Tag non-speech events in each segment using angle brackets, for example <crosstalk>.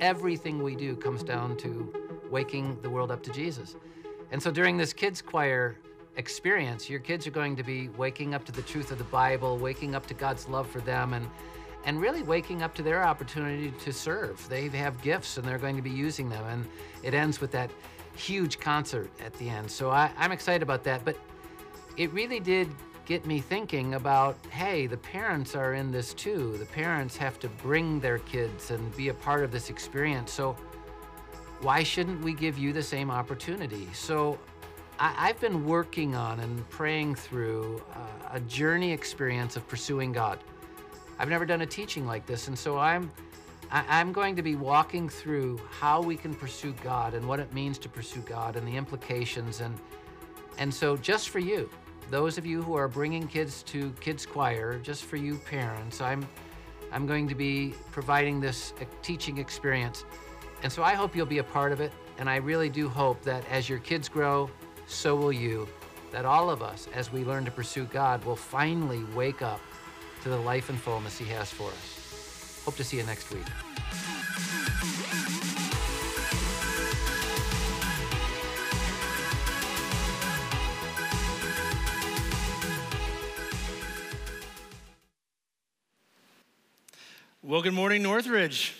Everything we do comes down to waking the world up to Jesus. And so during this kids' choir experience, your kids are going to be waking up to the truth of the Bible, waking up to God's love for them, and and really waking up to their opportunity to serve. They have gifts and they're going to be using them. And it ends with that huge concert at the end. So I, I'm excited about that. But it really did get me thinking about hey, the parents are in this too. The parents have to bring their kids and be a part of this experience. So why shouldn't we give you the same opportunity? So I, have been working on and praying through uh, a journey experience of pursuing God. I've never done a teaching like this, and so I'm I'm going to be walking through how we can pursue God and what it means to pursue God and the implications and and so just for you, those of you who are bringing kids to kids choir, just for you parents, I'm I'm going to be providing this teaching experience. And so I hope you'll be a part of it, and I really do hope that as your kids grow, so will you, that all of us as we learn to pursue God will finally wake up to the life and fullness He has for us. Hope to see you next week. Well, good morning, Northridge.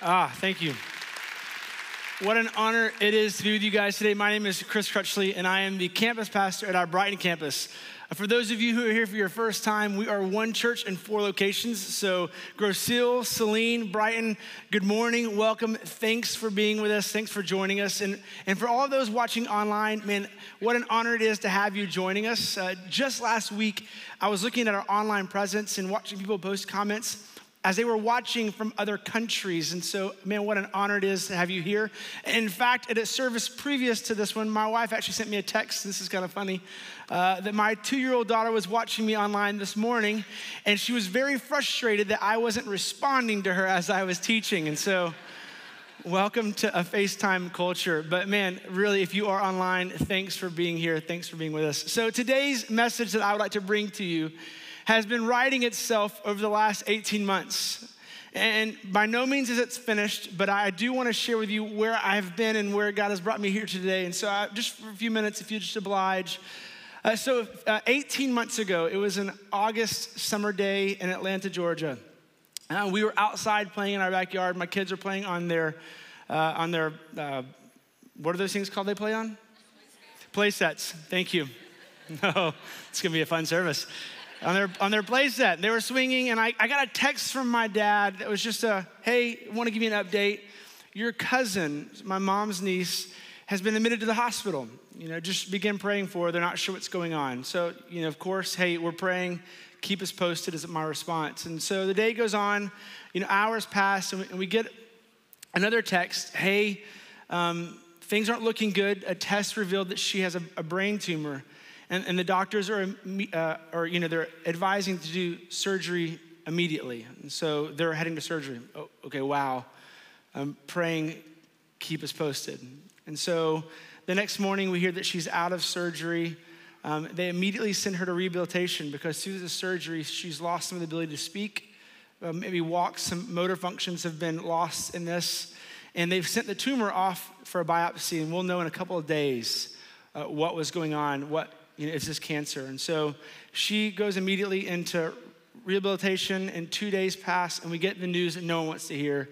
Ah, thank you. What an honor it is to be with you guys today. My name is Chris Crutchley, and I am the campus pastor at our Brighton campus. For those of you who are here for your first time, we are one church in four locations. So, Grosse Ile, Saline, Brighton, good morning, welcome. Thanks for being with us. Thanks for joining us. And, and for all of those watching online, man, what an honor it is to have you joining us. Uh, just last week, I was looking at our online presence and watching people post comments as they were watching from other countries. And so, man, what an honor it is to have you here. In fact, at a service previous to this one, my wife actually sent me a text. This is kind of funny. Uh, that my two year old daughter was watching me online this morning, and she was very frustrated that I wasn't responding to her as I was teaching. And so, welcome to a FaceTime culture. But man, really, if you are online, thanks for being here. Thanks for being with us. So, today's message that I would like to bring to you has been writing itself over the last 18 months. And by no means is it finished, but I do want to share with you where I've been and where God has brought me here today. And so, I, just for a few minutes, if you just oblige. Uh, so, uh, 18 months ago, it was an August summer day in Atlanta, Georgia. Uh, we were outside playing in our backyard. My kids are playing on their, uh, on their, uh, what are those things called they play on? Play sets. Thank you. <laughs> No, it's gonna be a fun service on their on their play set. They were swinging, and I, I got a text from my dad that was just a, hey, want to give you an update. Your cousin, my mom's niece, has been admitted to the hospital. You know, just begin praying for her. They're not sure what's going on. So, you know, of course, hey, we're praying. Keep us posted is my response. And so the day goes on, you know, hours pass, and we, and we get another text, hey, um, things aren't looking good. A test revealed that she has a, a brain tumor and, and the doctors are, uh, are, you know, they're advising to do surgery immediately. And so they're heading to surgery. Oh, okay, wow. I'm praying, keep us posted. And so the next morning, we hear that she's out of surgery. Um, they immediately send her to rehabilitation because through the surgery, she's lost some of the ability to speak, uh, maybe walk. Some motor functions have been lost in this. And they've sent the tumor off for a biopsy, and we'll know in a couple of days uh, what was going on, what you know, is this cancer? And so she goes immediately into rehabilitation, and two days pass, and we get the news that no one wants to hear.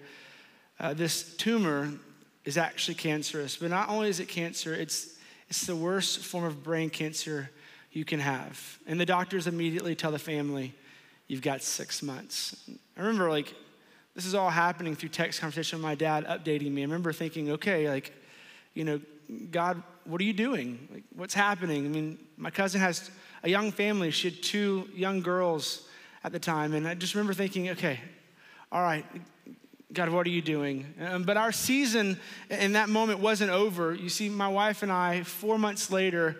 Uh, this tumor is actually cancerous, but not only is it cancer, it's, it's the worst form of brain cancer you can have. And the doctors immediately tell the family, you've got six months. I remember, like, this is all happening through text conversation with my dad updating me. I remember thinking, okay, like, you know, God, what are you doing? Like, what's happening? I mean, my cousin has a young family. She had two young girls at the time. And I just remember thinking, okay, all right, God, what are you doing? Um, but our season in that moment wasn't over. You see, my wife and I, four months later,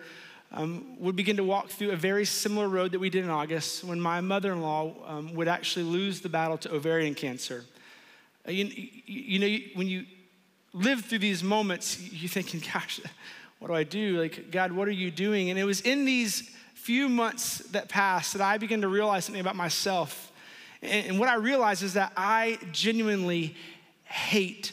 um, would begin to walk through a very similar road that we did in August when my mother in law um, would actually lose the battle to ovarian cancer. Uh, you, you, know, when you live through these moments, you're thinking, <laughs> gosh, what do I do? Like, God, what are you doing? And it was in these few months that passed that I began to realize something about myself And what I realize is that I genuinely hate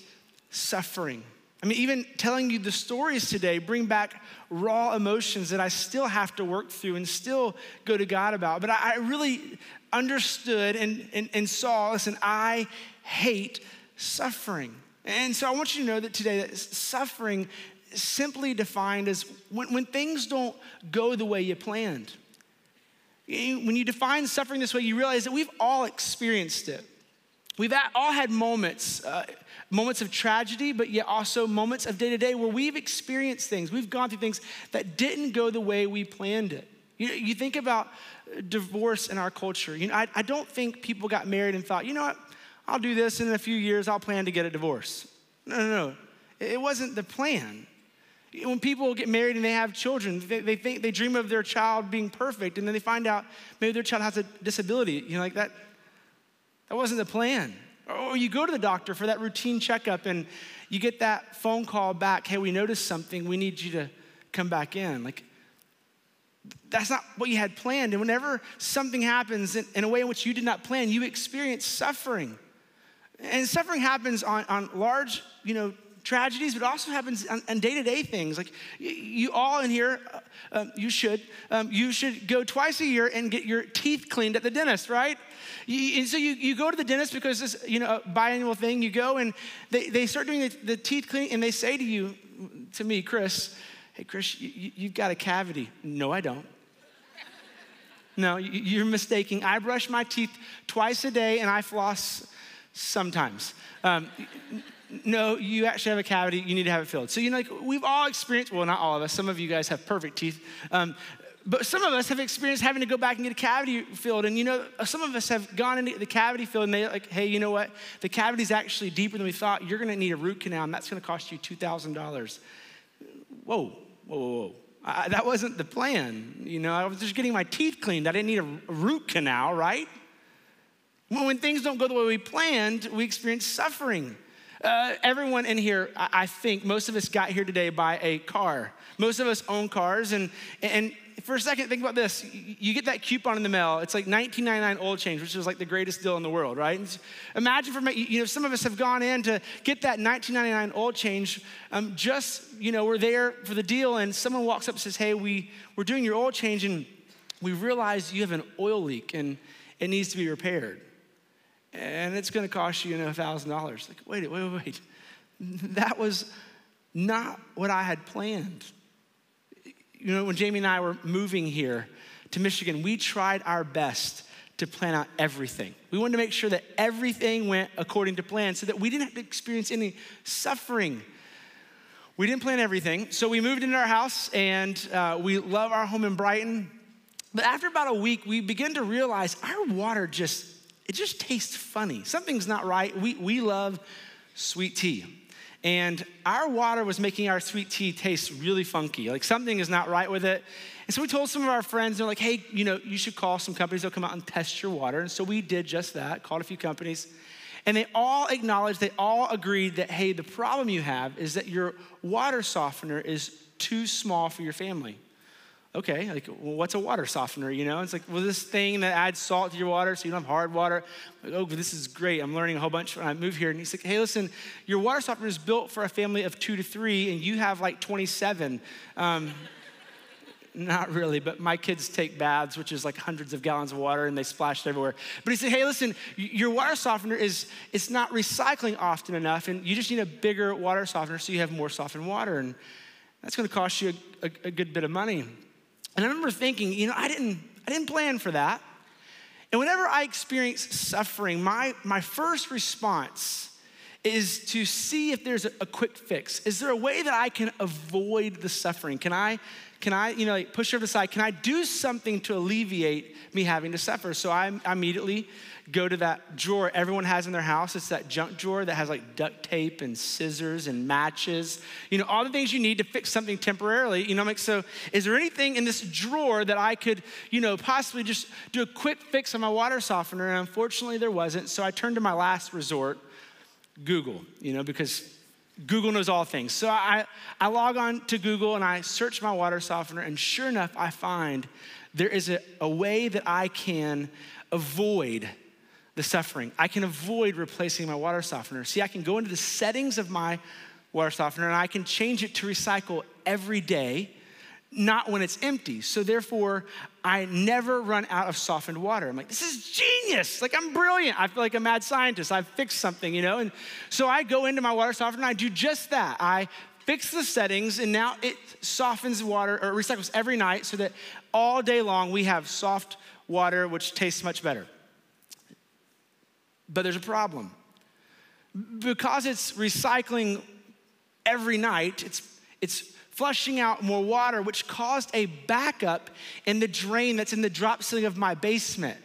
suffering. I mean, even telling you the stories today bring back raw emotions that I still have to work through and still go to God about. But I really understood and, and, and saw listen, I hate suffering. And so I want you to know that today that suffering simply defined as when, when things don't go the way you planned. When you define suffering this way, you realize that we've all experienced it. We've all had moments, uh, moments of tragedy, but yet also moments of day to day where we've experienced things. We've gone through things that didn't go the way we planned it. You, you think about divorce in our culture. You know, I, I don't think people got married and thought, you know what, I'll do this and in a few years, I'll plan to get a divorce. No, no, no. It wasn't the plan. When people get married and they have children, they, they think they dream of their child being perfect, and then they find out maybe their child has a disability. You know, like that, that wasn't the plan. Or you go to the doctor for that routine checkup and you get that phone call back, hey, we noticed something, we need you to come back in. Like, that's not what you had planned. And whenever something happens in, in a way in which you did not plan, you experience suffering. And suffering happens on, on large, you know, tragedies, but also happens on, on day-to-day things. Like you, you all in here, uh, um, you should, um, you should go twice a year and get your teeth cleaned at the dentist, right? You, and so you, you go to the dentist because this, you know, biannual thing, you go and they, they start doing the, the teeth cleaning and they say to you, to me, Chris, hey, Chris, you, you've got a cavity. No, I don't. No, you're mistaking. I brush my teeth twice a day and I floss sometimes. Um, no, you actually have a cavity. You need to have it filled. So, you know, like we've all experienced, well, not all of us, some of you guys have perfect teeth. Um, but some of us have experienced having to go back and get a cavity filled. And you know, some of us have gone into the cavity filled and they're like, hey, you know what? The cavity is actually deeper than we thought. You're gonna need a root canal and that's gonna cost you $2,000. Whoa, whoa, whoa, whoa. I, that wasn't the plan. You know, I was just getting my teeth cleaned. I didn't need a root canal, right? When, things don't go the way we planned, we experience suffering. Uh, everyone in here, I, I think, most of us got here today by a car. Most of us own cars, and, and for a second, think about this. You get that coupon in the mail. It's like 19.99 oil change, which is like the greatest deal in the world, right? And imagine for me, you know, some of us have gone in to get that 19.99 oil change. Um, just, you know, we're there for the deal, and someone walks up and says, "Hey, we we're doing your oil change, and we realize you have an oil leak, and it needs to be repaired, and it's going to cost you, you know, thousand dollars." Like, wait, wait, wait, wait. That was not what I had planned you know, when Jamie and I were moving here to Michigan, we tried our best to plan out everything. We wanted to make sure that everything went according to plan so that we didn't have to experience any suffering. We didn't plan everything, so we moved into our house and uh, we love our home in Brighton. But after about a week, we began to realize our water just, it just tastes funny. Something's not right. We, we love sweet tea and our water was making our sweet tea taste really funky. Like something is not right with it. And so we told some of our friends, they're like, hey, you know, you should call some companies They'll come out and test your water. And so we did just that, called a few companies. And they all acknowledged, they all agreed that, hey, the problem you have is that your water softener is too small for your family okay, like, well, what's a water softener? You know, it's like, well, this thing that adds salt to your water so you don't have hard water. Like, oh, this is great. I'm learning a whole bunch when I move here. And he's like, hey, listen, your water softener is built for a family of two to three, and you have like 27. Um, <laughs> not really, but my kids take baths, which is like hundreds of gallons of water, and they splash it everywhere. But he said, hey, listen, your water softener is it's not recycling often enough, and you just need a bigger water softener so you have more softened water. And that's gonna cost you a, a, a good bit of money. And I remember thinking, you know, I didn't, I didn't plan for that. And whenever I experience suffering, my, my first response is to see if there's a, a, quick fix. Is there a way that I can avoid the suffering? Can I, can I, you know, like push over the side? Can I do something to alleviate me having to suffer? So I, I immediately go to that drawer everyone has in their house. It's that junk drawer that has like duct tape and scissors and matches, you know, all the things you need to fix something temporarily. You know, I'm like, so is there anything in this drawer that I could, you know, possibly just do a quick fix on my water softener? And unfortunately, there wasn't. So I turned to my last resort, Google, you know, because Google knows all things. So I, I log on to Google and I search my water softener, and sure enough, I find there is a, a way that I can avoid the suffering. I can avoid replacing my water softener. See, I can go into the settings of my water softener and I can change it to recycle every day, not when it's empty. So therefore, I never run out of softened water. I'm like, this is genius. Like, I'm brilliant. I feel like a mad scientist. I've fixed something, you know? And so I go into my water softener and I do just that. I fix the settings, and now it softens water or recycles every night so that all day long we have soft water, which tastes much better. But there's a problem. Because it's recycling every night, it's, it's flushing out more water, which caused a backup in the drain that's in the drop ceiling of my basement.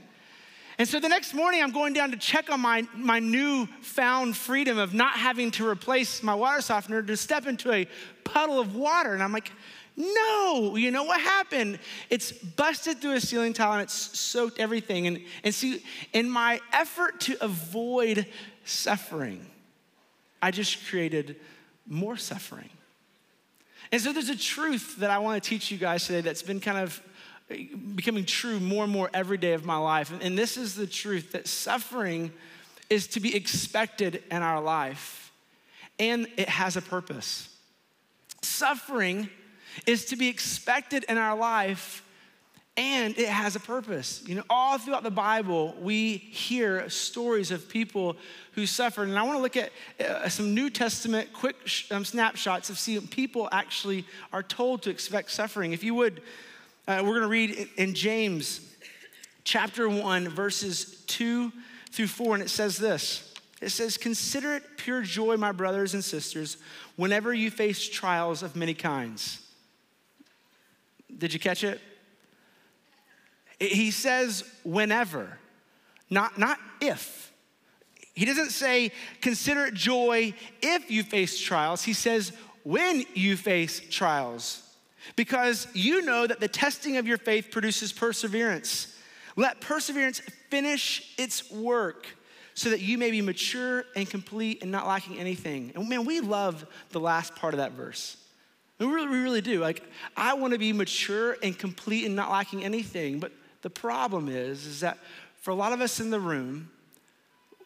And so the next morning, I'm going down to check on my, my new found freedom of not having to replace my water softener to step into a puddle of water. And I'm like, no, you know what happened? It's busted through a ceiling tile and it's soaked everything. And, and see, in my effort to avoid suffering, I just created more suffering. And so there's a truth that I want to teach you guys today that's been kind of eh, becoming true more and more every day of my life. And this is the truth that suffering is to be expected in our life, and it has a purpose. Suffering is to be expected in our life, and it has a purpose. You know, all throughout the Bible, we hear stories of people who suffered. And I want to look at uh, some New Testament quick sh- um, snapshots of seeing people actually are told to expect suffering. If you would, uh, we're going to read in James chapter 1, verses 2 through 4, and it says this It says, Consider it pure joy, my brothers and sisters, whenever you face trials of many kinds. Did you catch it? He says, whenever, not, not if. He doesn't say, consider it joy if you face trials. He says, when you face trials because you know that the testing of your faith produces perseverance. Let perseverance finish its work so that you may be mature and complete and not lacking anything. And man, we love the last part of that verse. We really, we really do. Like, I want to be mature and complete and not lacking anything. But the problem is, is that for a lot of us in the room,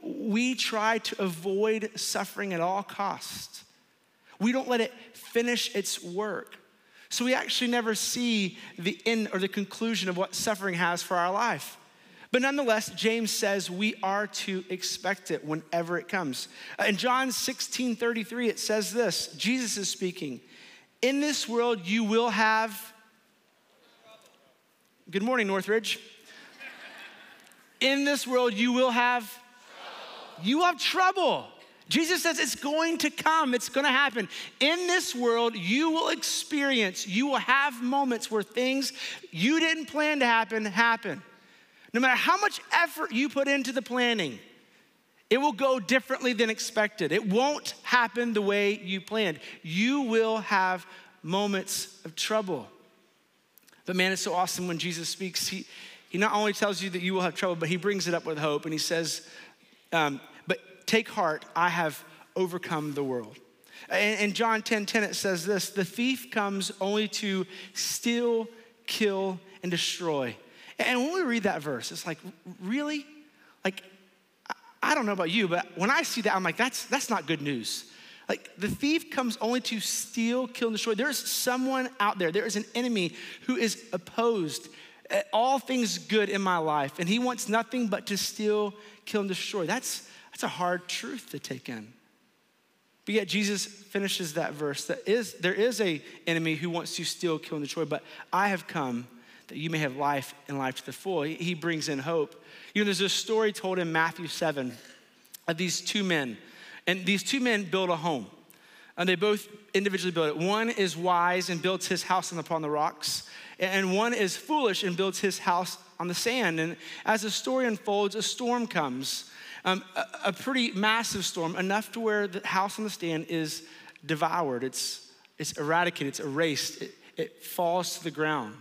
we try to avoid suffering at all costs. We don't let it finish its work. So we actually never see the end or the conclusion of what suffering has for our life. But nonetheless, James says we are to expect it whenever it comes. Uh, in John 16 33, it says this Jesus is speaking. In this world, you will have. Good morning, Northridge. In this world, you will have. You have trouble. Jesus says it's going to come, it's going to happen. In this world, you will experience, you will have moments where things you didn't plan to happen happen. No matter how much effort you put into the planning, it will go differently than expected. It won't happen the way you planned. You will have moments of trouble. But man, it's so awesome when Jesus speaks. He, he not only tells you that you will have trouble, but he brings it up with hope and he says, um, But Take heart, I have overcome the world. And in John 10 10, it says this The thief comes only to steal, kill, and destroy. And when we read that verse, it's like, really? Like, I don't know about you, but when I see that, I'm like, that's, that's not good news. Like, the thief comes only to steal, kill, and destroy. There's someone out there, there is an enemy who is opposed all things good in my life, and he wants nothing but to steal, kill, and destroy. That's, that's a hard truth to take in. But yet Jesus finishes that verse that is there is a enemy who wants to steal, kill, and destroy, but I have come that you may have life and life to the full. He brings in hope. You know, there's a story told in Matthew 7 of these two men. And these two men build a home. And they both individually build it. One is wise and builds his house upon the rocks, and one is foolish and builds his house on the sand. And as the story unfolds, a storm comes um, a, a pretty massive storm, enough to where the house on the stand is devoured, it's, it's eradicated, it's erased, it, it falls to the ground.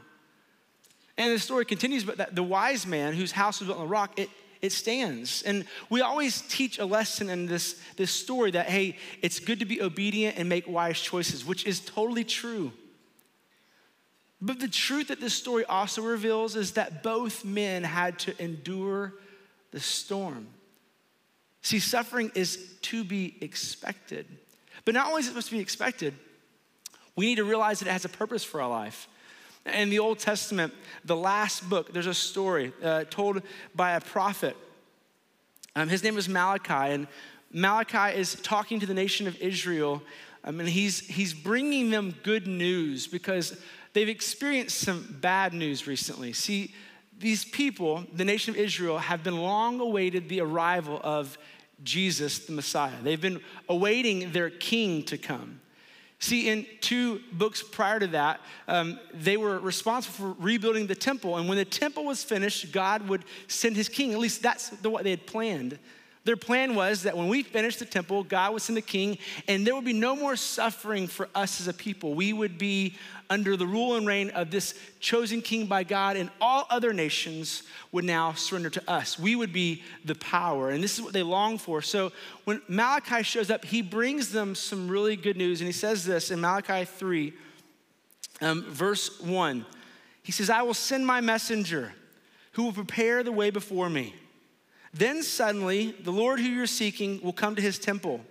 And the story continues, but the wise man whose house was built on the rock, it, it stands. And we always teach a lesson in this, this story that, hey, it's good to be obedient and make wise choices, which is totally true. But the truth that this story also reveals is that both men had to endure the storm. See, suffering is to be expected. But not only is it supposed to be expected, we need to realize that it has a purpose for our life. In the Old Testament, the last book, there's a story uh, told by a prophet. Um, his name is Malachi, and Malachi is talking to the nation of Israel, um, and he's, he's bringing them good news because they've experienced some bad news recently. See, these people, the nation of Israel, have been long awaited the arrival of Jesus, the Messiah. They've been awaiting their king to come. See, in two books prior to that, um, they were responsible for rebuilding the temple. And when the temple was finished, God would send his king. At least that's the, what they had planned. Their plan was that when we finished the temple, God would send the king, and there would be no more suffering for us as a people. We would be under the rule and reign of this chosen king by God, and all other nations would now surrender to us. We would be the power, and this is what they long for. So when Malachi shows up, he brings them some really good news, and he says this in Malachi 3, um, verse 1. He says, I will send my messenger who will prepare the way before me. Then suddenly, the Lord who you're seeking will come to his temple.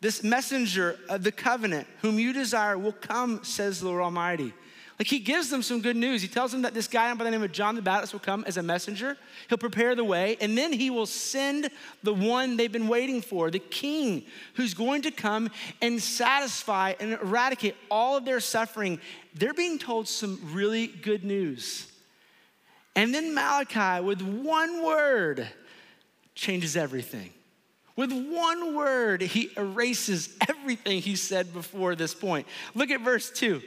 This messenger of the covenant, whom you desire, will come, says the Lord Almighty. Like he gives them some good news. He tells them that this guy by the name of John the Baptist will come as a messenger. He'll prepare the way, and then he will send the one they've been waiting for, the king, who's going to come and satisfy and eradicate all of their suffering. They're being told some really good news. And then Malachi, with one word, changes everything. With one word, he erases everything he said before this point. Look at verse 2.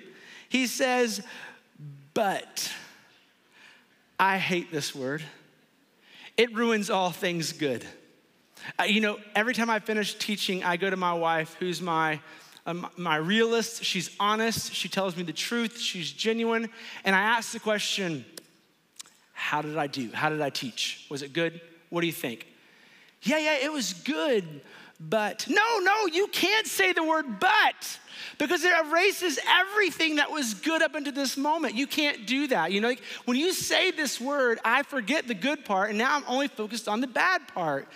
He says, But I hate this word. It ruins all things good. Uh, you know, every time I finish teaching, I go to my wife, who's my um, my realist. She's honest. She tells me the truth. She's genuine. And I ask the question, How did I do? How did I teach? Was it good? What do you think? Yeah, yeah, it was good, but no, no, you can't say the word but because it erases everything that was good up until this moment. You can't do that. You know, like when you say this word, I forget the good part, and now I'm only focused on the bad part.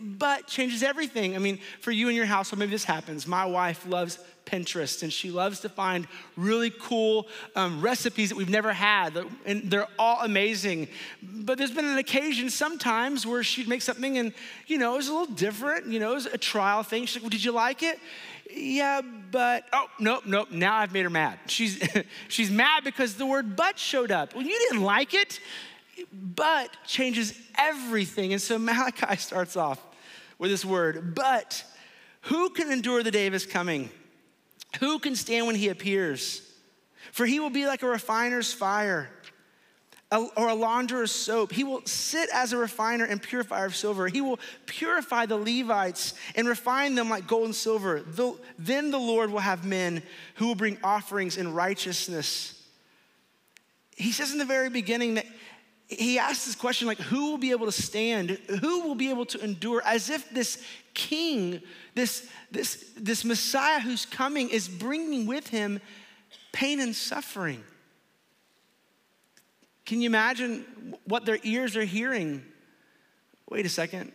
But changes everything. I mean, for you and your household, maybe this happens. My wife loves Pinterest, and she loves to find really cool um, recipes that we've never had, and they're all amazing. But there's been an occasion sometimes where she'd make something, and you know, it was a little different. You know, it was a trial thing. She's like, well, "Did you like it?" Yeah, but oh nope, nope. Now I've made her mad. <laughs> She's <laughs> she's mad because the word "but" showed up. Well, you didn't like it. But changes everything. And so <laughs> Malachi starts off with this word, but who can endure the day of his coming? Who can stand when he appears? For he will be like a refiner's fire or a launderer's soap. He will sit as a refiner and purifier of silver. He will purify the Levites and refine them like gold and silver. then the Lord will have men who will bring offerings in righteousness. He says in the very beginning that he asks this question like, who will be able to stand? Who will be able to endure? As if this king, this, this, this Messiah who's coming, is bringing with him pain and suffering. Can you imagine what their ears are hearing? Wait a second.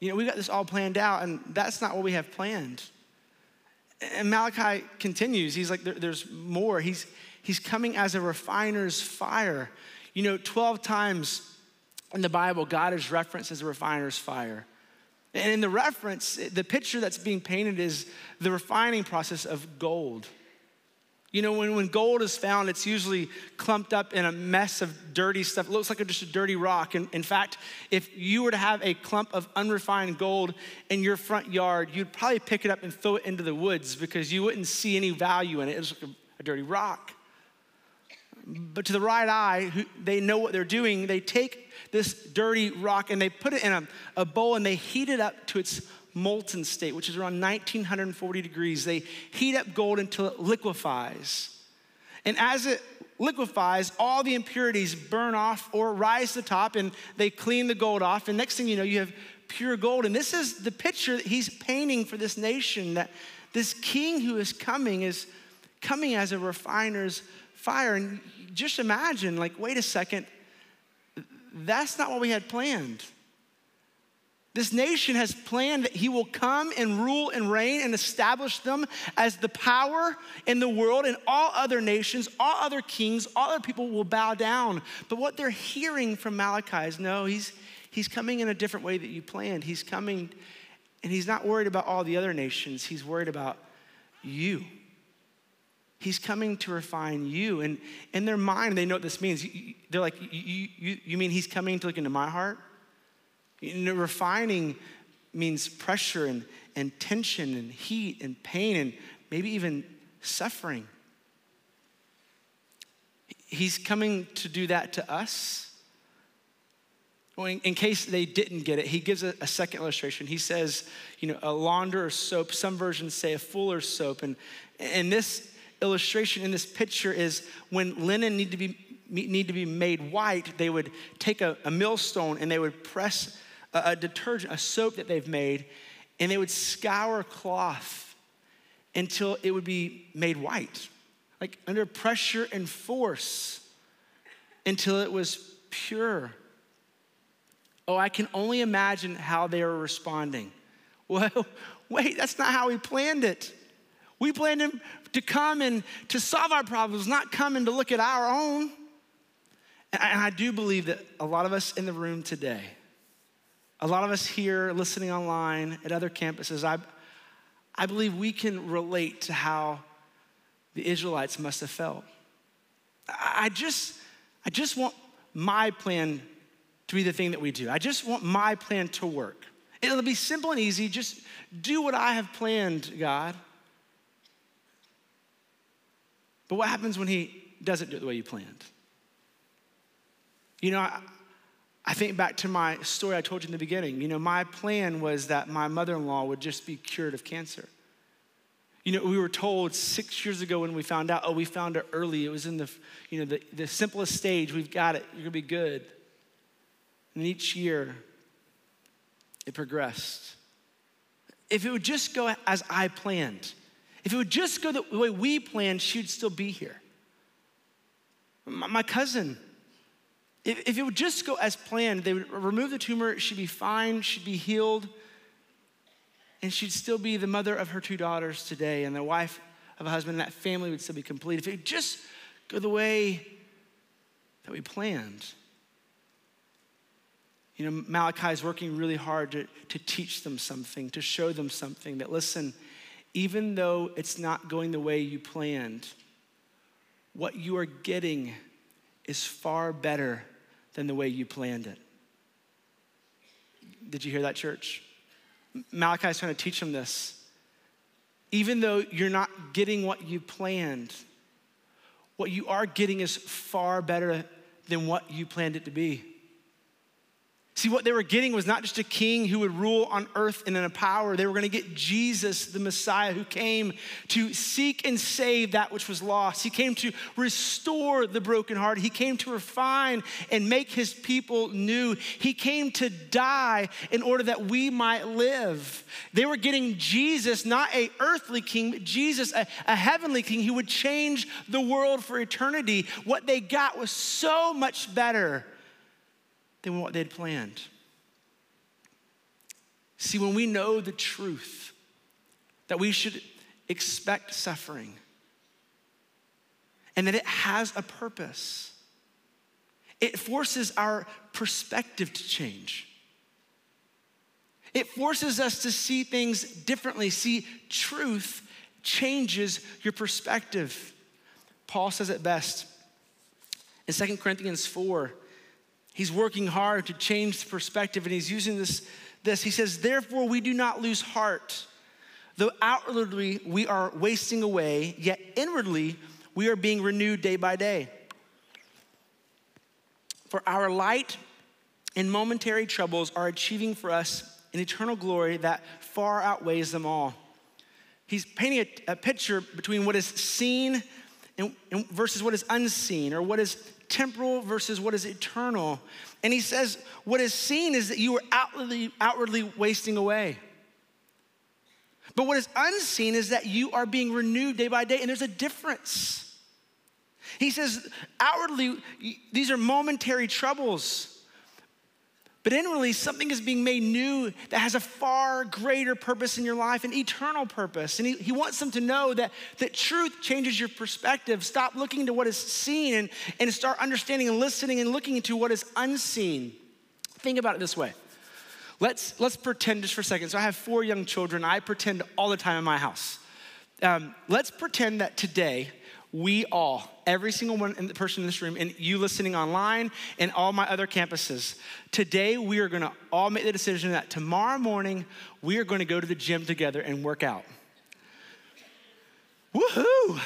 You know, we got this all planned out, and that's not what we have planned. And Malachi continues. He's like, there, there's more. He's, he's coming as a refiner's fire. You know, 12 times in the Bible, God is referenced as a refiner's fire. And in the reference, the picture that's being painted is the refining process of gold. You know, when, when gold is found, it's usually clumped up in a mess of dirty stuff. It looks like just a dirty rock. And in fact, if you were to have a clump of unrefined gold in your front yard, you'd probably pick it up and throw it into the woods because you wouldn't see any value in it. It's like a, a dirty rock. But to the right eye, they know what they're doing. They take this dirty rock and they put it in a, a bowl and they heat it up to its molten state, which is around 1940 degrees. They heat up gold until it liquefies. And as it liquefies, all the impurities burn off or rise to the top and they clean the gold off. And next thing you know, you have pure gold. And this is the picture that he's painting for this nation that this king who is coming is coming as a refiner's fire. And just imagine, like, wait a second, that's not what we had planned. This nation has planned that he will come and rule and reign and establish them as the power in the world, and all other nations, all other kings, all other people will bow down. But what they're hearing from Malachi is no, he's, he's coming in a different way that you planned. He's coming, and he's not worried about all the other nations, he's worried about you. He's coming to refine you. And in their mind, they know what this means. They're like, you, you, you mean he's coming to look into my heart? You know, refining means pressure and, and tension and heat and pain and maybe even suffering. He's coming to do that to us. Well, in, in, case they didn't get it, he gives a, a, second illustration. He says, you know, a launderer's soap. Some versions say a fuller's soap. And, and this illustration in this picture is when linen need to be, need to be made white, they would take a, a millstone and they would press a, a detergent, a soap that they've made, and they would scour cloth until it would be made white, like under pressure and force until it was pure. Oh, I can only imagine how they were responding. <laughs> Well, wait, that's not how we planned it. We planned him to come and to solve our problems, not come and to look at our own. And I do believe that a lot of us in the room today, a lot of us here listening online at other campuses, I, I believe we can relate to how the Israelites must have felt. I just, I just want my plan to be the thing that we do. I just want my plan to work. It'll be simple and easy. Just do what I have planned, God. But what happens when He doesn't do it the way you planned? You know, I, I think back to my story I told you in the beginning. You know, my plan was that my mother in law would just be cured of cancer. You know, we were told six years ago when we found out, oh, we found it early. It was in the, you know, the, the simplest stage. We've got it. You're going to be good. And each year, it progressed. If it would just go as I planned, if it would just go the way we planned, she would still be here. My, cousin, if, if it would just go as planned, they would remove the tumor, she'd be fine, she'd be healed, and she'd still be the mother of her two daughters today and the wife of a husband, and that family would still be complete. If it would just go the way that we planned. You know, Malachi is working really hard to, to teach them something, to show them something that, listen, even though it's not going the way you planned, what you are getting is far better than the way you planned it. Did you hear that, church? Malachi is trying to teach them this. Even though you're not getting what you planned, what you are getting is far better than what you planned it to be. See, what they were getting was not just a king who would rule on earth and in a power. They were going to get Jesus, the Messiah, who came to seek and save that which was lost. He came to restore the broken heart. He came to refine and make his people new. He came to die in order that we might live. They were getting Jesus, not a earthly king, but Jesus, a, a heavenly king who would change the world for eternity. What they got was so much better than what they'd planned. See, when we know the truth that we should expect suffering and that it has a purpose, it forces our perspective to change. It forces us to see things differently. See, truth changes your perspective. Paul says it best in 2 Corinthians 4 He's working hard to change the perspective, and he's using this. This he says, "Therefore, we do not lose heart, though outwardly we are wasting away, yet inwardly we are being renewed day by day. For our light and momentary troubles are achieving for us an eternal glory that far outweighs them all." He's painting a, a picture between what is seen and, and versus what is unseen, or what is temporal versus what is eternal. And he says, what is seen is that you are outwardly, outwardly wasting away. But what is unseen is that you are being renewed day by day, and there's a difference. He says, outwardly, these are momentary troubles. But inwardly, something is being made new that has a far greater purpose in your life, an eternal purpose. And he, he wants them to know that, that truth changes your perspective. Stop looking to what is seen and, and start understanding and listening and looking into what is unseen. Think about it this way. Let's, let's pretend just for a second. So I have four young children. I pretend all the time in my house. Um, let's pretend that today we all, every single one in the person in this room, and you listening online, and all my other campuses, today we are gonna all make the decision that tomorrow morning we are gonna go to the gym together and work out. Woohoo!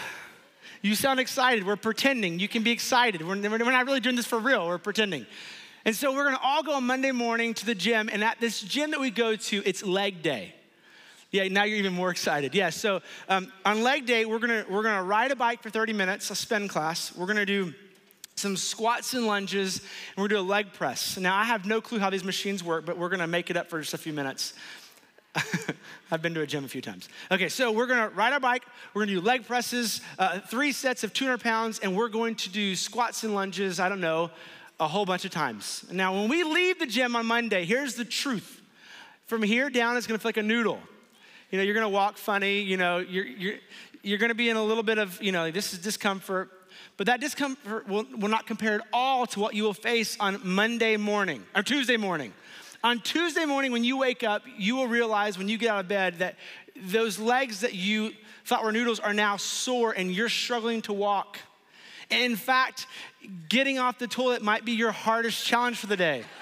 You sound excited. We're pretending. You can be excited. We're, we're not really doing this for real, we're pretending. And so we're gonna all go on Monday morning to the gym, and at this gym that we go to, it's leg day. Yeah, now you're even more excited. Yeah, so um, on leg day, we're gonna, we're gonna ride a bike for 30 minutes, a spin class. We're gonna do some squats and lunges, and we're gonna do a leg press. Now, I have no clue how these machines work, but we're gonna make it up for just a few minutes. <laughs> I've been to a gym a few times. Okay, so we're gonna ride our bike, we're gonna do leg presses, uh, three sets of 200 pounds, and we're going to do squats and lunges, I don't know, a whole bunch of times. Now, when we leave the gym on Monday, here's the truth. From here down, it's gonna feel like a noodle. You know, you're gonna walk funny, you know, you're, you're, you're gonna be in a little bit of, you know, this is discomfort. But that discomfort will, will not compare at all to what you will face on Monday morning or Tuesday morning. On Tuesday morning, when you wake up, you will realize when you get out of bed that those legs that you thought were noodles are now sore and you're struggling to walk. In fact, getting off the toilet might be your hardest challenge for the day. <laughs>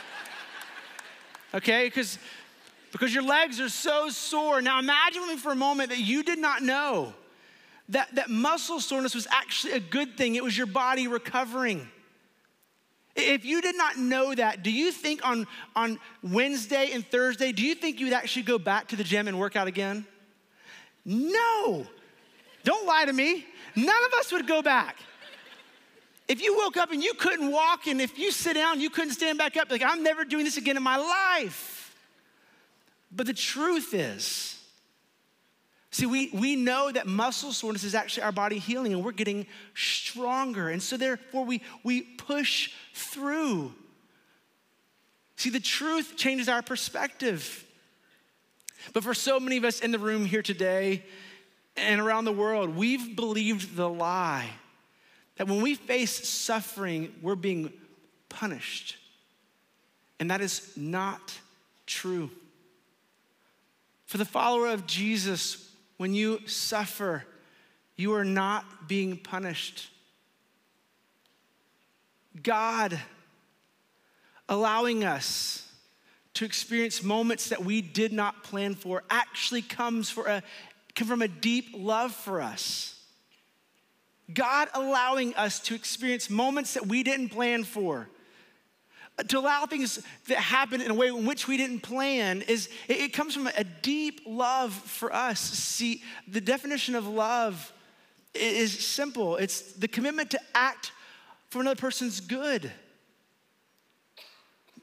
Okay? Because because your legs are so sore. Now imagine with me for a moment that you did not know that, that muscle soreness was actually a good thing. It was your body recovering. If you did not know that, do you think on, on Wednesday and Thursday, do you think you would actually go back to the gym and work out again? No. Don't lie to me. None of us would go back. If you woke up and you couldn't walk, and if you sit down, you couldn't stand back up, like, I'm never doing this again in my life. But the truth is, see, we, we know that muscle soreness is actually our body healing and we're getting stronger. And so, therefore, we, we push through. See, the truth changes our perspective. But for so many of us in the room here today and around the world, we've believed the lie that when we face suffering, we're being punished. And that is not true. For the follower of Jesus, when you suffer, you are not being punished. God allowing us to experience moments that we did not plan for actually comes for a, come from a deep love for us. God allowing us to experience moments that we didn't plan for to allow things that happen in a way in which we didn't plan is it, it comes from a deep love for us see the definition of love is simple it's the commitment to act for another person's good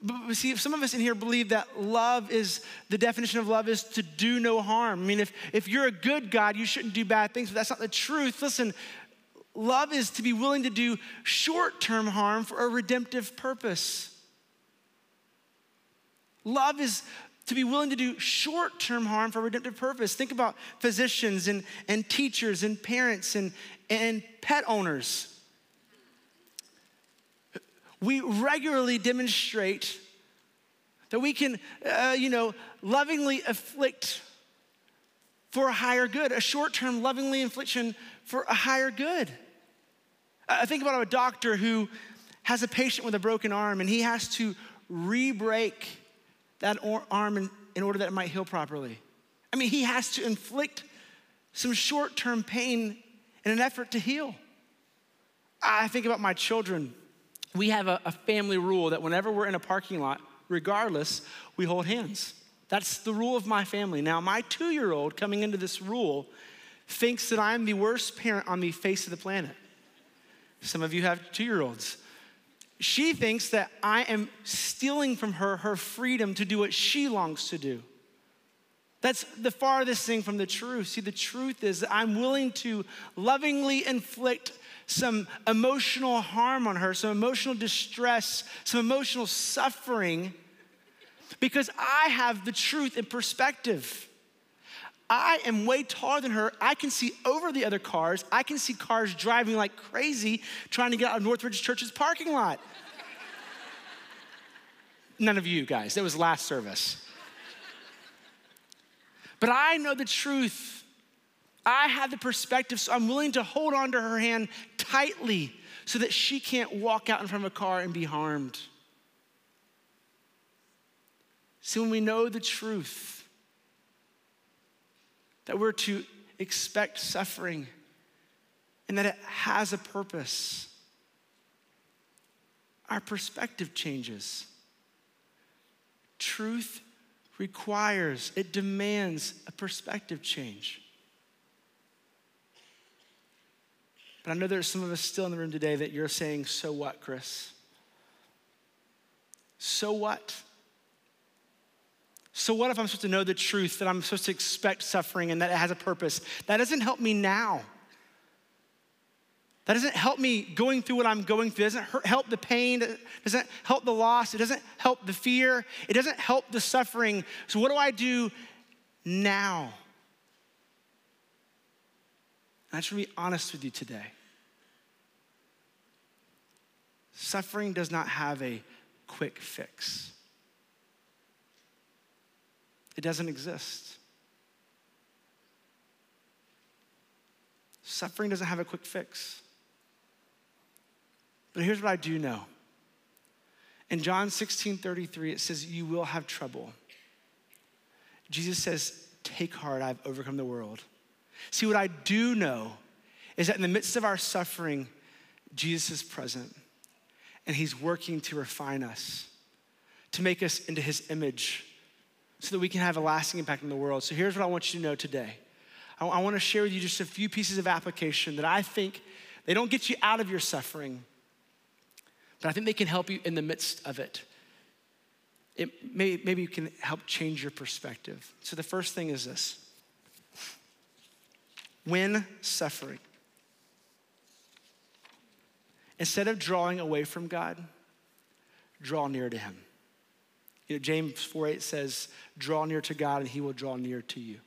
but see, if some of us in here believe that love is the definition of love is to do no harm. I mean, if, if you're a good God, you shouldn't do bad things, but that's not the truth. Listen, love is to be willing to do short term harm for a redemptive purpose. Love is to be willing to do short term harm for redemptive purpose. Think about physicians and, and teachers and parents and, and pet owners. We regularly demonstrate that we can, uh, you know, lovingly afflict for a higher good, a short term lovingly infliction for a higher good. I think about a doctor who has a patient with a broken arm and he has to re break that arm in, in order that it might heal properly. I mean, he has to inflict some short term pain in an effort to heal. I think about my children. We have a, a, family rule that whenever we're in a parking lot, regardless, we hold hands. That's the rule of my family. Now, my two year old coming into this rule thinks that I'm the worst parent on the face of the planet. Some of you have two year olds she thinks that I am stealing from her her freedom to do what she longs to do. That's the farthest thing from the truth. See, the truth is that I'm willing to lovingly inflict some emotional harm on her, some emotional distress, some emotional suffering because I have the truth and perspective. I am way taller than her. I can see over the other cars. I can see cars driving like crazy trying to get out of Northridge Church's parking lot. None of you guys, that was last service. But I know the truth. I have the perspective, so I'm willing to hold on to her hand tightly so that she can't walk out in front of a car and be harmed. See, when we know the truth, that we're to expect suffering and that it has a purpose, our perspective changes. Truth requires, it demands a perspective change. But I know there's some of us still in the room today that you're saying, so what, Chris? So what? So, what if I'm supposed to know the truth, that I'm supposed to expect suffering and that it has a purpose? That doesn't help me now. That doesn't help me going through what I'm going through. It doesn't help the pain. It doesn't help the loss. It doesn't help the fear. It doesn't help the suffering. So, what do I do now? And I to be honest with you today. Suffering does not have a quick fix. It doesn't exist. Suffering doesn't have a quick fix. But here's what I do know. In John 16 33, it says, You will have trouble. Jesus says, Take heart, I've overcome the world. See, what I do know is that in the midst of our suffering, Jesus is present and he's working to refine us, to make us into his image so that we can have a lasting impact in the world. So here's what I want you to know today. I, I want to share with you just a few pieces of application that I think they don't get you out of your suffering, but I think they can help you in the midst of it. It may, maybe you can help change your perspective. So the first thing is this when suffering, instead of drawing away from God, draw near to Him. You know, James 4 8 says, Draw near to God and he will draw near to you.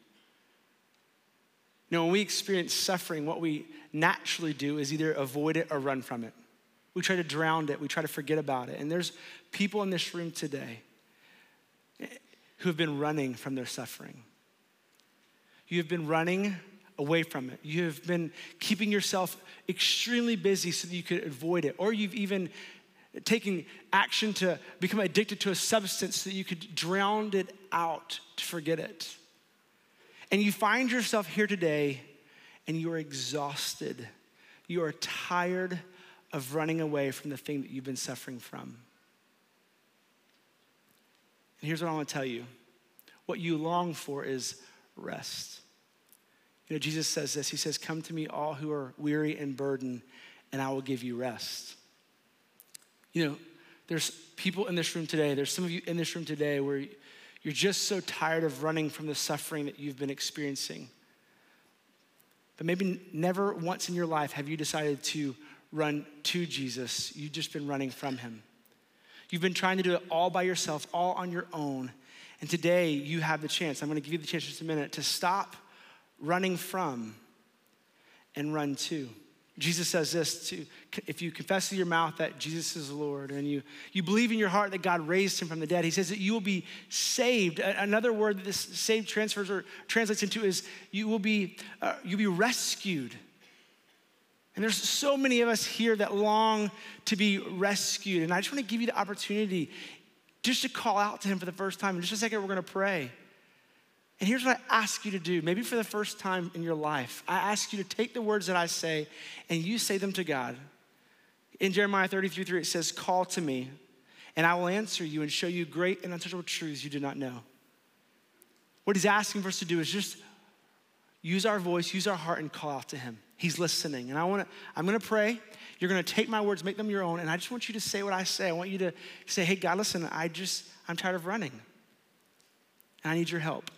You know, when we experience suffering, what we naturally do is either avoid it or run from it. We try to drown it, we try to forget about it. And there's people in this room today who have been running from their suffering. You have been running away from it. You have been keeping yourself extremely busy so that you could avoid it. Or you've even taking action to become addicted to a substance so that you could drown it out to forget it. And you find yourself here today and you are exhausted. You are tired of running away from the thing that you've been suffering from. And here's what I want to tell you what you long for is rest. You know, Jesus says this He says, Come to me, all who are weary and burdened, and I will give you rest. You know, there's people in this room today, there's some of you in this room today where you're just so tired of running from the suffering that you've been experiencing. But maybe never once in your life have you decided to run to Jesus. You've just been running from him. You've been trying to do it all by yourself, all on your own. And today you have the chance, I'm gonna give you the chance just a minute, to stop running from and run to. Jesus says this to, if you confess with your mouth that Jesus is Lord and you, you believe in your heart that God raised him from the dead, he says that you will be saved. Another word that this saved transfers or translates into is you will be, uh, you'll be rescued. And there's so many of us here that long to be rescued. And I just want to give you the opportunity just to call out to him for the first time. In just a second, we're going to pray. And here's what I ask you to do, maybe for the first time in your life. I ask you to take the words that I say and you say them to God. In Jeremiah 33 3, it says, Call to me, and I will answer you and show you great and untouchable truths you do not know. What he's asking for us to do is just use our voice, use our heart, and call out to him. He's listening. And I want to, I'm gonna pray. You're gonna take my words, make them your own, and I just want you to say what I say. I want you to say, hey, God, listen, I just, I'm tired of running. And I need your help.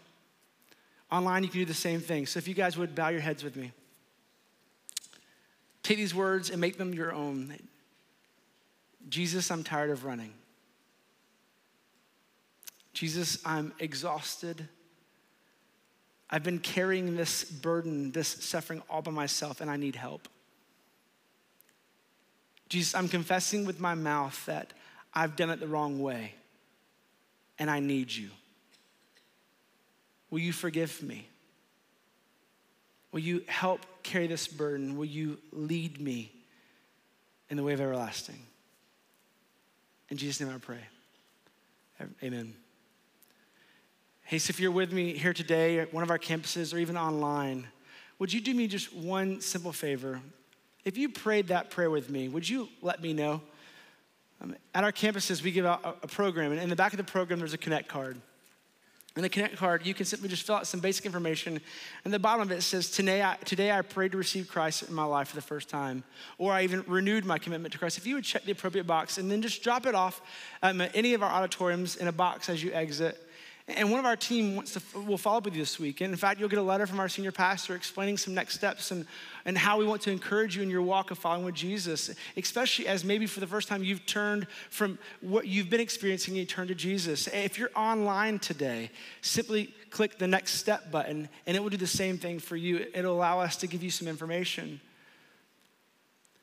Online, you can do the same thing. So if you guys would bow your heads with me. Take these words and make them your own. Jesus, I'm tired of running. Jesus, I'm exhausted. I've been carrying this burden, this suffering all by myself, and I need help. Jesus, I'm confessing with my mouth that I've done it the wrong way, and I need you. Will you forgive me? Will you help carry this burden? Will you lead me in the way of everlasting? In Jesus' name I pray. Amen. Hey, so if you're with me here today at one of our campuses or even online, would you do me just one simple favor? If you prayed that prayer with me, would you let me know? Um, at our campuses, we give out a, a program, and in the back of the program, there's a Connect card. In the Connect card, you can simply just fill out some basic information. And the bottom of it says, today I, today I prayed to receive Christ in my life for the first time. Or I even renewed my commitment to Christ. If you would check the appropriate box and then just drop it off at any of our auditoriums in a box as you exit. And one of our team wants to, will follow up with you this week. And in fact, you'll get a letter from our senior pastor explaining some next steps and, and how we want to encourage you in your walk of following with Jesus, especially as maybe for the first time you've turned from what you've been experiencing and you turn to Jesus. If you're online today, simply click the next step button and it will do the same thing for you. It'll allow us to give you some information.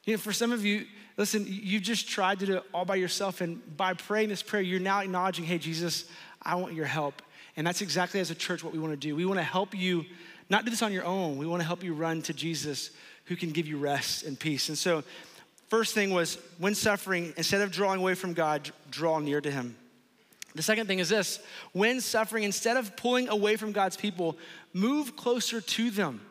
You know, for some of you, listen, you've just tried to do it all by yourself. And by praying this prayer, you're now acknowledging, hey, Jesus, I want your help. And that's exactly as a church what we want to do. We want to help you not do this on your own. We want to help you run to Jesus who can give you rest and peace. And so, first thing was when suffering, instead of drawing away from God, draw near to him. The second thing is this when suffering, instead of pulling away from God's people, move closer to them.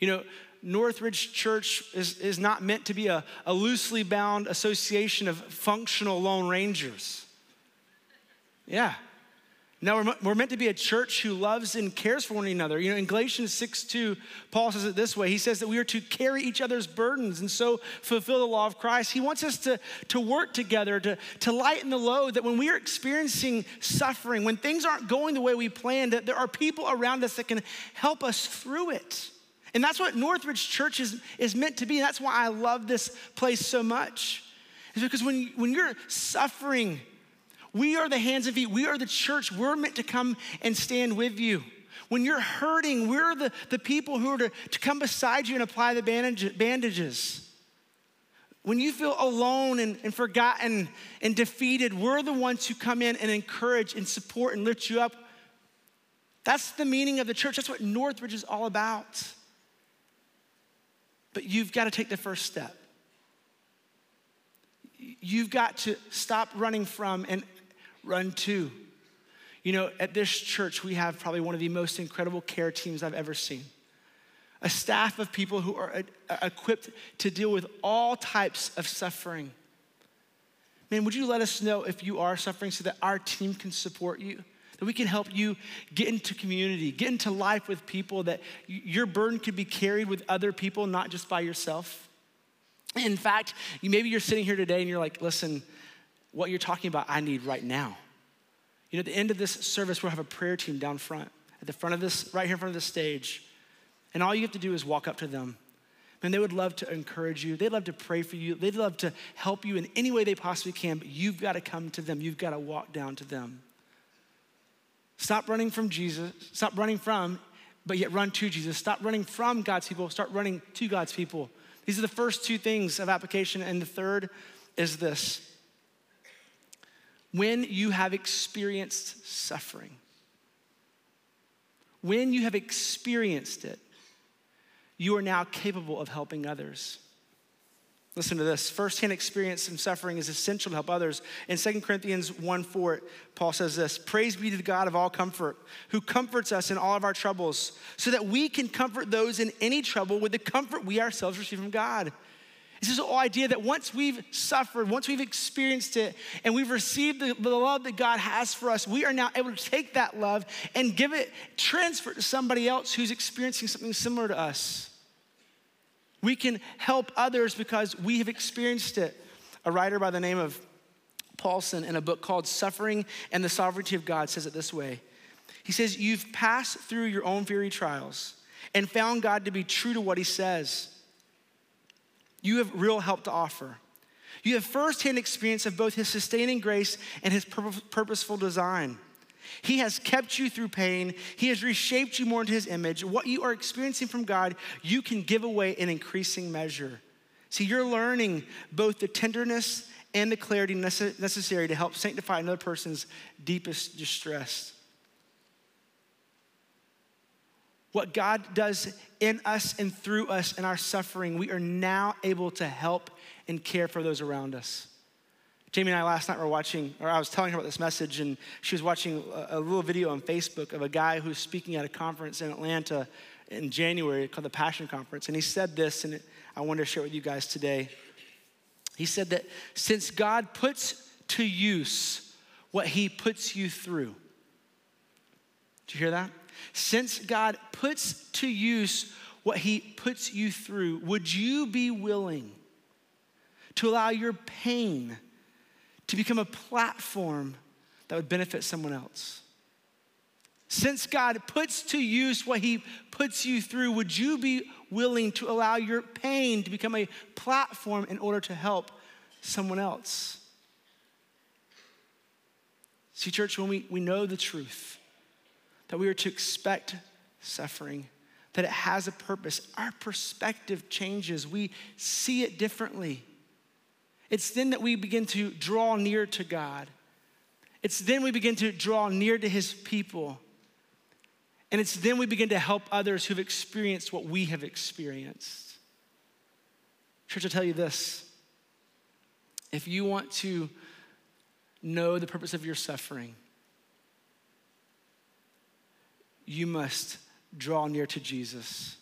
You know, Northridge Church is, is not meant to be a, a loosely bound association of functional Lone Rangers. Yeah, now, we're, we're meant to be a church who loves and cares for one another. You know, in Galatians 6 2, Paul says it this way He says that we are to carry each other's burdens and so fulfill the law of Christ. He wants us to, to work together, to, to lighten the load, that when we are experiencing suffering, when things aren't going the way we planned, that there are people around us that can help us through it. And that's what Northridge Church is, is meant to be. And that's why I love this place so much. Is because when, when you're suffering, we are the hands and feet. We are the church. We're meant to come and stand with you. When you're hurting, we're the, the people who are to, to come beside you and apply the bandage, bandages. When you feel alone and, and forgotten and defeated, we're the ones who come in and encourage and support and lift you up. That's the meaning of the church. That's what Northridge is all about. But you've got to take the first step. You've got to stop running from and run to. You know, at this church, we have probably one of the most incredible care teams I've ever seen. A staff of people who are uh, uh, equipped to deal with all types of suffering. Man, would you let us know if you are suffering so that our team can support you? That we can help you get into community, get into life with people, that your burden could be carried with other people, not just by yourself. In fact, maybe you're sitting here today and you're like, listen, what you're talking about, I need right now. You know, at the end of this service, we'll have a prayer team down front, at the front of this, right here in front of the stage. And all you have to do is walk up to them. And they would love to encourage you. They'd love to pray for you. They'd love to help you in any way they possibly can, but you've got to come to them. You've got to walk down to them. Stop running from Jesus. Stop running from, but yet run to Jesus. Stop running from God's people. Start running to God's people. These are the first two things of application. And the third is this when you have experienced suffering, when you have experienced it, you are now capable of helping others. Listen to this. Firsthand experience in suffering is essential to help others. In 2 Corinthians 1 4, Paul says this Praise be to the God of all comfort, who comforts us in all of our troubles, so that we can comfort those in any trouble with the comfort we ourselves receive from God. It's this idea that once we've suffered, once we've experienced it, and we've received the, the, love that God has for us, we are now able to take that love and give it, transfer it to somebody else who's experiencing something similar to us. We can help others because we have experienced it. A writer by the name of Powlison in a book called Suffering and the Sovereignty of God says it this way He says, You've passed through your own very trials and found God to be true to what He says. You have real help to offer. You have firsthand experience of both His sustaining grace and His purposeful design. He has kept you through pain. He has reshaped you more into his image. What you are experiencing from God, you can give away in increasing measure. See, you're learning both the tenderness and the clarity necessary to help sanctify another person's deepest distress. What God does in us and through us in our suffering, we are now able to help and care for those around us. Jamie and I last night were watching, or I was telling her about this message, and she was watching a, little video on Facebook of a guy who's speaking at a conference in Atlanta in January called the Passion Conference. And he said this, and I wanted to share with you guys today. He said that since God puts to use what he puts you through, did you hear that? Since God puts to use what he puts you through, would you be willing to allow your pain to become a platform that would benefit someone else? Since God puts to use what he puts you through, would you be willing to allow your pain to become a platform in order to help someone else? See, church, when we, we know the truth, that we are to expect suffering, that it has a purpose. Our perspective changes, we see it differently. It's then that we begin to draw near to God. It's then we begin to draw near to His people. And it's then we begin to help others who've experienced what we have experienced. Church, I'll tell you this if you want to know the purpose of your suffering, you must draw near to Jesus,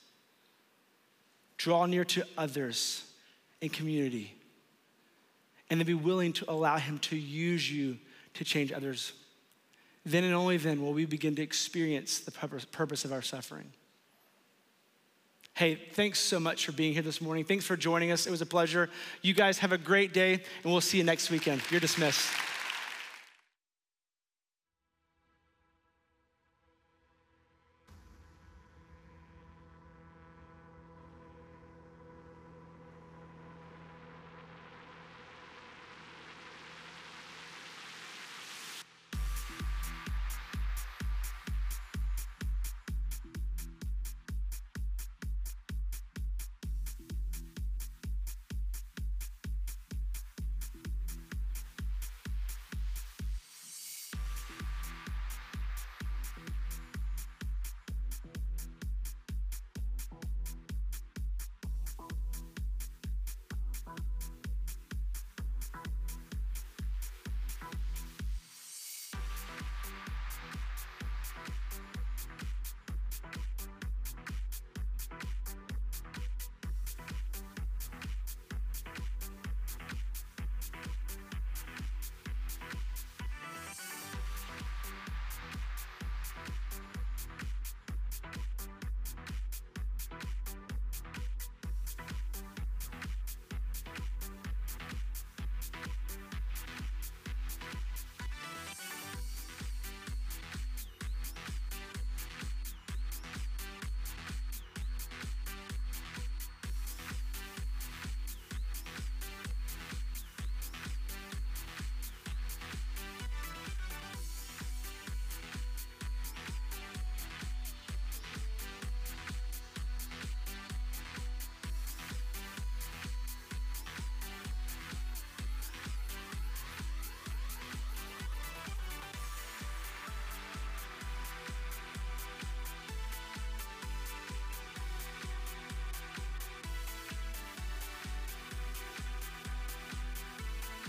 draw near to others in community, and then be willing to allow Him to use you to change others. Then and only then will we begin to experience the purpose of our suffering. Hey, thanks so much for being here this morning. Thanks for joining us. It was a pleasure. You guys have a great day, and we'll see you next weekend. You're dismissed.